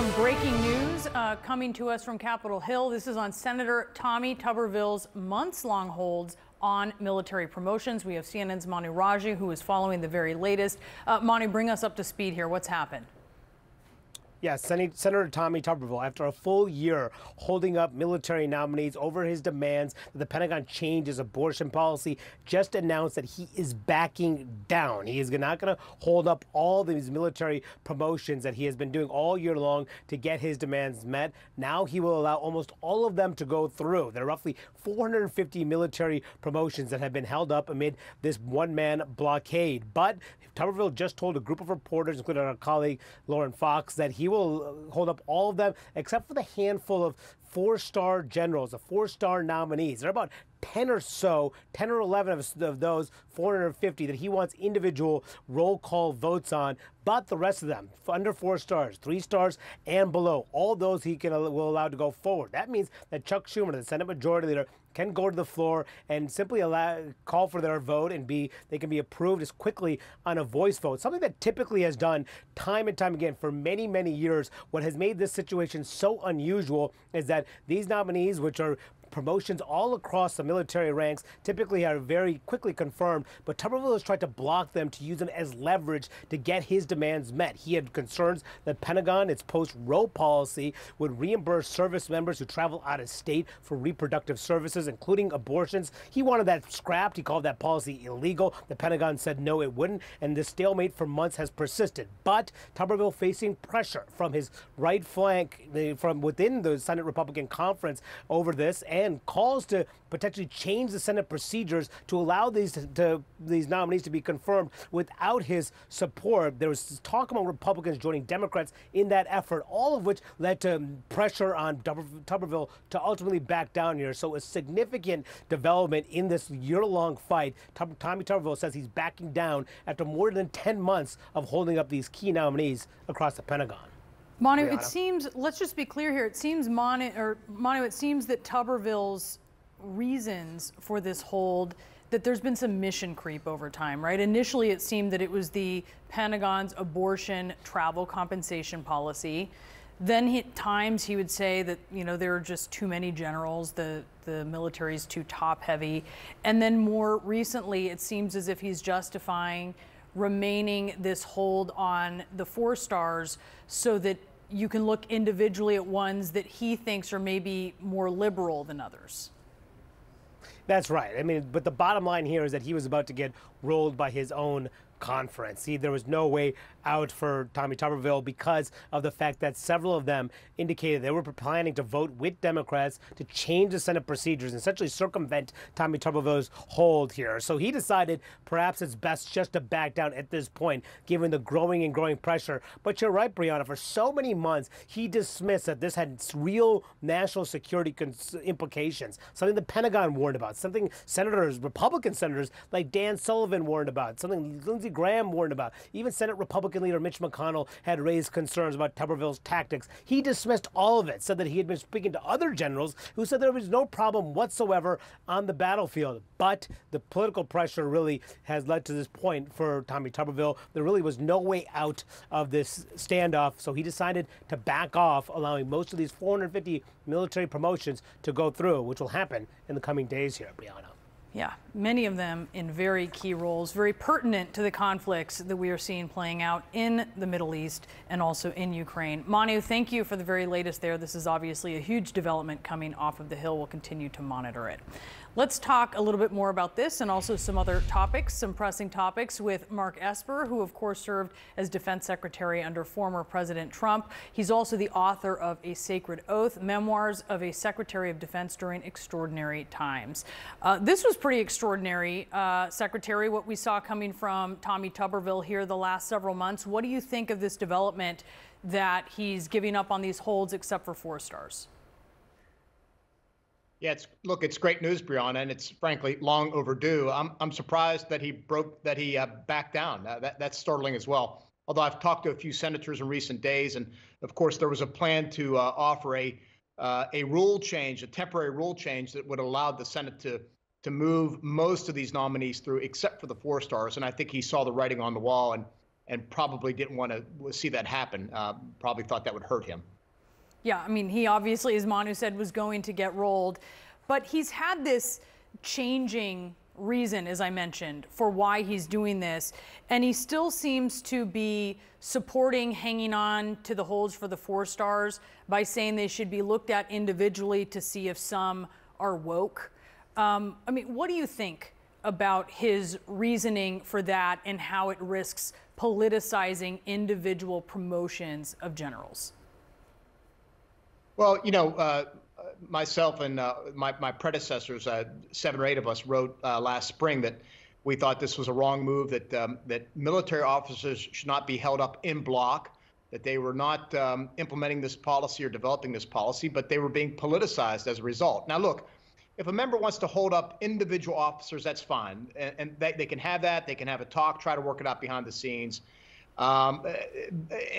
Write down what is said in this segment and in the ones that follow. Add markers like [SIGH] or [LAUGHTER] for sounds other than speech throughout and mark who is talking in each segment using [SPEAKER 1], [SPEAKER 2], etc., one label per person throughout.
[SPEAKER 1] Some breaking news uh, coming to us from Capitol Hill. This is on Senator Tommy Tuberville's months long holds on military promotions. We have CNN's Manu Raju, who is following the very latest. Uh, Manu, bring us up to speed here. What's happened?
[SPEAKER 2] Yes, Senator Tommy Tuberville, after a full year holding up military nominees over his demands that the Pentagon change his abortion policy, just announced that he is backing down. He is not going to hold up all these military promotions that he has been doing all year long to get his demands met. Now he will allow almost all of them to go through. There are roughly 450 military promotions that have been held up amid this one man blockade. But Tuberville just told a group of reporters, including our colleague Lauren Fox, that he will uh, hold up all of them except for the handful of four star generals, the four star nominees. There are about 10 or so, 10 or 11 of, of, those 450 that he wants individual roll call votes on, but the rest of them, under four stars, three stars and below, all those he can will allow to go forward. That means that Chuck Schumer, the Senate Majority Leader, can go to the floor and simply allow call for their vote and be they can be approved as quickly on a voice vote. Something that typically has done time and time again for many many years. What has made this situation so unusual is that these nominees, which are promotions all across the military ranks typically are very quickly confirmed, but Tuberville has tried to block them to use them as leverage to get his demands met. He had concerns that Pentagon, its post-Roe policy, would reimburse service members who travel out of state for reproductive services, including abortions. He wanted that scrapped. He called that policy illegal. The Pentagon said no, it wouldn't, and the stalemate for months has persisted. But Tuberville facing pressure from his right flank, from within the Senate Republican conference over this, and and calls to potentially change the Senate procedures to allow these to, these nominees to be confirmed without his support. There was talk among Republicans joining Democrats in that effort, all of which led to pressure on Tuberville to ultimately back down here. So a significant development in this year-long fight. Tommy Tuberville says he's backing down after more than 10 months of holding up these key nominees across the Pentagon.
[SPEAKER 1] Manu, it seems, let's just be clear here. It seems, Manu, or Manu, it seems that Tuberville's reasons for this hold that there's been some mission creep over time, right? Initially, it seemed that it was the Pentagon's abortion travel compensation policy. Then he, at times he would say that you know there are just too many generals, the the military is too top heavy, and then more recently it seems as if he's justifying remaining this hold on the four stars so that you can look individually at ones that he thinks are maybe more liberal than others.
[SPEAKER 2] That's right. I mean, but the bottom line here is that he was about to get rolled by his own conference. See, there was no way out for Tommy Tuberville because of the fact that several of them indicated they were planning to vote with Democrats to change the Senate procedures and essentially circumvent Tommy Tuberville's hold here. So he decided perhaps it's best just to back down at this point, given the growing and growing pressure. But you're right, Brianna, for so many months, he dismissed that this had real national security implications, something the Pentagon warned about, something senators, Republican senators like Dan Sullivan warned about, something Lindsey Graham warned about, even Senate Republican Republican leader Mitch McConnell had raised concerns about Tuberville's tactics. He dismissed all of it, said that he had been speaking to other generals who said there was no problem whatsoever on the battlefield. But the political pressure really has led to this point for Tommy Tuberville. There really was no way out of this standoff, so he decided to back off, allowing most of these 450 military promotions to go through, which will happen in the coming days here, Brianna.
[SPEAKER 1] Yeah, many of them in very key roles, very pertinent to the conflicts that we are seeing playing out in the Middle East and also in Ukraine. Manu, thank you for the very latest there. This is obviously a huge development coming off of the Hill. We'll continue to monitor it. Let's talk a little bit more about this and also some other topics, some pressing topics with Mark Esper, who of course served as defense secretary under former President Trump. He's also the author of A Sacred Oath, Memoirs of a Secretary of Defense During Extraordinary Times. Uh, this was pretty extraordinary, uh, Secretary, what we saw coming from Tommy Tuberville here the last several months. What do you think of this development that he's giving up on these holds except for four stars?
[SPEAKER 3] Yeah, it's look, it's great news, Brianna, and it's frankly long overdue. I'm I'm surprised that he broke that he uh, backed down. Uh, that that's startling as well. Although I've talked to a few senators in recent days, and of course there was a plan to uh, offer a uh, a rule change, a temporary rule change that would allow the Senate to to move most of these nominees through, except for the four stars. And I think he saw the writing on the wall and and probably didn't want to see that happen. Uh, probably thought that would hurt him.
[SPEAKER 1] Yeah, I mean, he obviously, as Manu said, was going to get rolled, but he's had this changing reason, as I mentioned, for why he's doing this. And he still seems to be supporting hanging on to the holds for the four stars by saying they should be looked at individually to see if some are woke. Um, I mean, what do you think about his reasoning for that and how it risks politicizing individual promotions of generals?
[SPEAKER 3] Well, you know, uh, myself and uh, my, my predecessors, uh, seven or eight of us, wrote uh, last spring that we thought this was a wrong move, that, um, that military officers should not be held up in block, that they were not um, implementing this policy or developing this policy, but they were being politicized as a result. Now, look, if a member wants to hold up individual officers, that's fine. And, and they, they, can have that. They can have a talk, try to work it out behind the scenes. Um,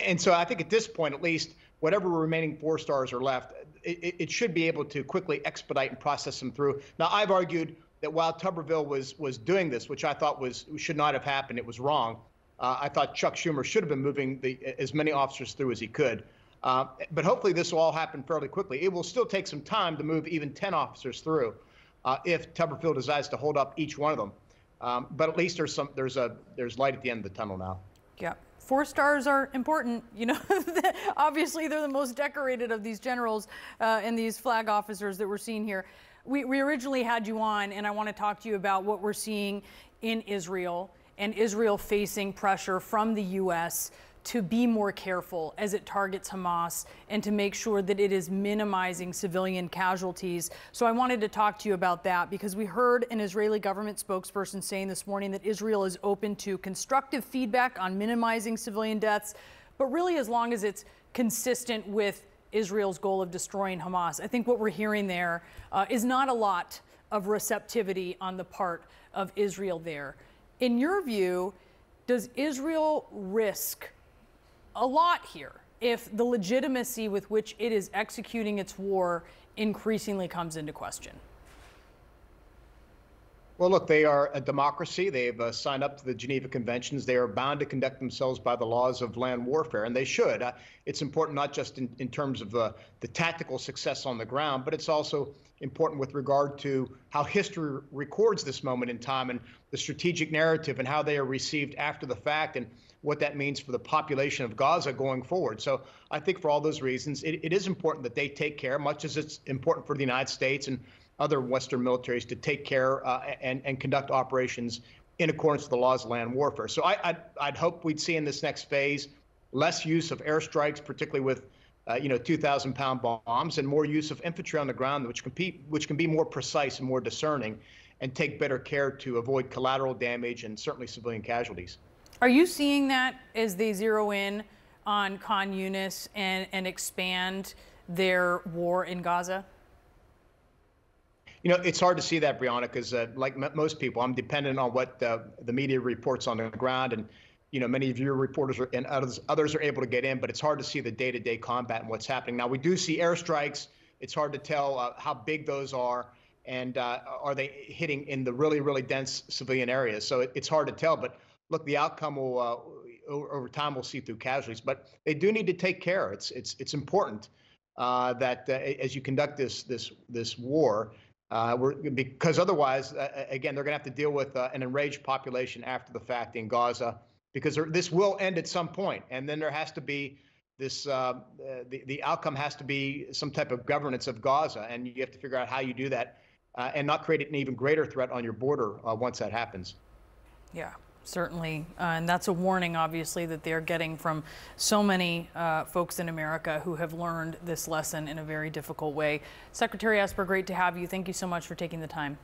[SPEAKER 3] and so I think at this point, at least, whatever remaining four stars are left, it, it, should be able to quickly expedite and process them through. Now, I've argued that while Tuberville was was doing this, which I thought was should not have happened, it was wrong. Uh, I thought Chuck Schumer should have been moving the, as many officers through as he could. Uh, but hopefully, this will all happen fairly quickly. It will still take some time to move even 10 officers through uh, if Tuberville decides to hold up each one of them. Um, but at least there's some there's a there's light at the end of the tunnel now.
[SPEAKER 1] Yeah four stars are important. You know, [LAUGHS] obviously they're the most decorated of these generals uh, and these flag officers that we're seeing here. We, we originally had you on, and I want to talk to you about what we're seeing in Israel and Israel facing pressure from the U.S to be more careful as it targets Hamas and to make sure that it is minimizing civilian casualties. So I wanted to talk to you about that because we heard an Israeli government spokesperson saying this morning that Israel is open to constructive feedback on minimizing civilian deaths, but really as long as it's consistent with Israel's goal of destroying Hamas. I think what we're hearing there uh, is not a lot of receptivity on the part of Israel there. In your view, does Israel risk a lot here if the legitimacy with which it is executing its war increasingly comes into question?
[SPEAKER 3] Well, look, they are a democracy. They've uh, signed up to the Geneva Conventions. They are bound to conduct themselves by the laws of land warfare, and they should. Uh, it's important not just in, in terms of uh, the tactical success on the ground, but it's also important with regard to how history records this moment in time and the strategic narrative and how they are received after the fact. And what that means for the population of Gaza going forward. So I think for all those reasons, it, it is important that they take care, much as it's important for the United States and other Western militaries to take care uh, and, and conduct operations in accordance with the laws of land warfare. So I, I'd, I'd hope we'd see in this next phase less use of airstrikes, particularly with uh, you know 2,000 pound bombs, and more use of infantry on the ground, which which can be more precise and more discerning, and take better care to avoid collateral damage and certainly civilian casualties.
[SPEAKER 1] Are you seeing that as they zero in on Khan Yunis and, and expand their war in Gaza?
[SPEAKER 3] You know, it's hard to see that, Brianna, because uh, like m- most people, I'm dependent on what the media reports on the ground, and you know, many of your reporters are, and others others are able to get in, but it's hard to see the day-to-day combat and what's happening. Now, we do see airstrikes. It's hard to tell uh, how big those are, and uh, are they hitting in the really, really dense civilian areas. So it, it's hard to tell, but look, the outcome will uh, over time we'll see through casualties, but they do need to take care. It's it's it's important uh, that uh, as you conduct this this this war, uh, because otherwise, uh, again, they're going to have to deal with uh, an enraged population after the fact in Gaza, because this will end at some point, and then there has to be this the the outcome has to be some type of governance of Gaza, and you have to figure out how you do that, and not create an even greater threat on your border once that happens.
[SPEAKER 1] Yeah. Certainly, uh, and that's a warning, obviously, that they're getting from so many uh, folks in America who have learned this lesson in a very difficult way. Secretary Esper, great to have you. Thank you so much for taking the time.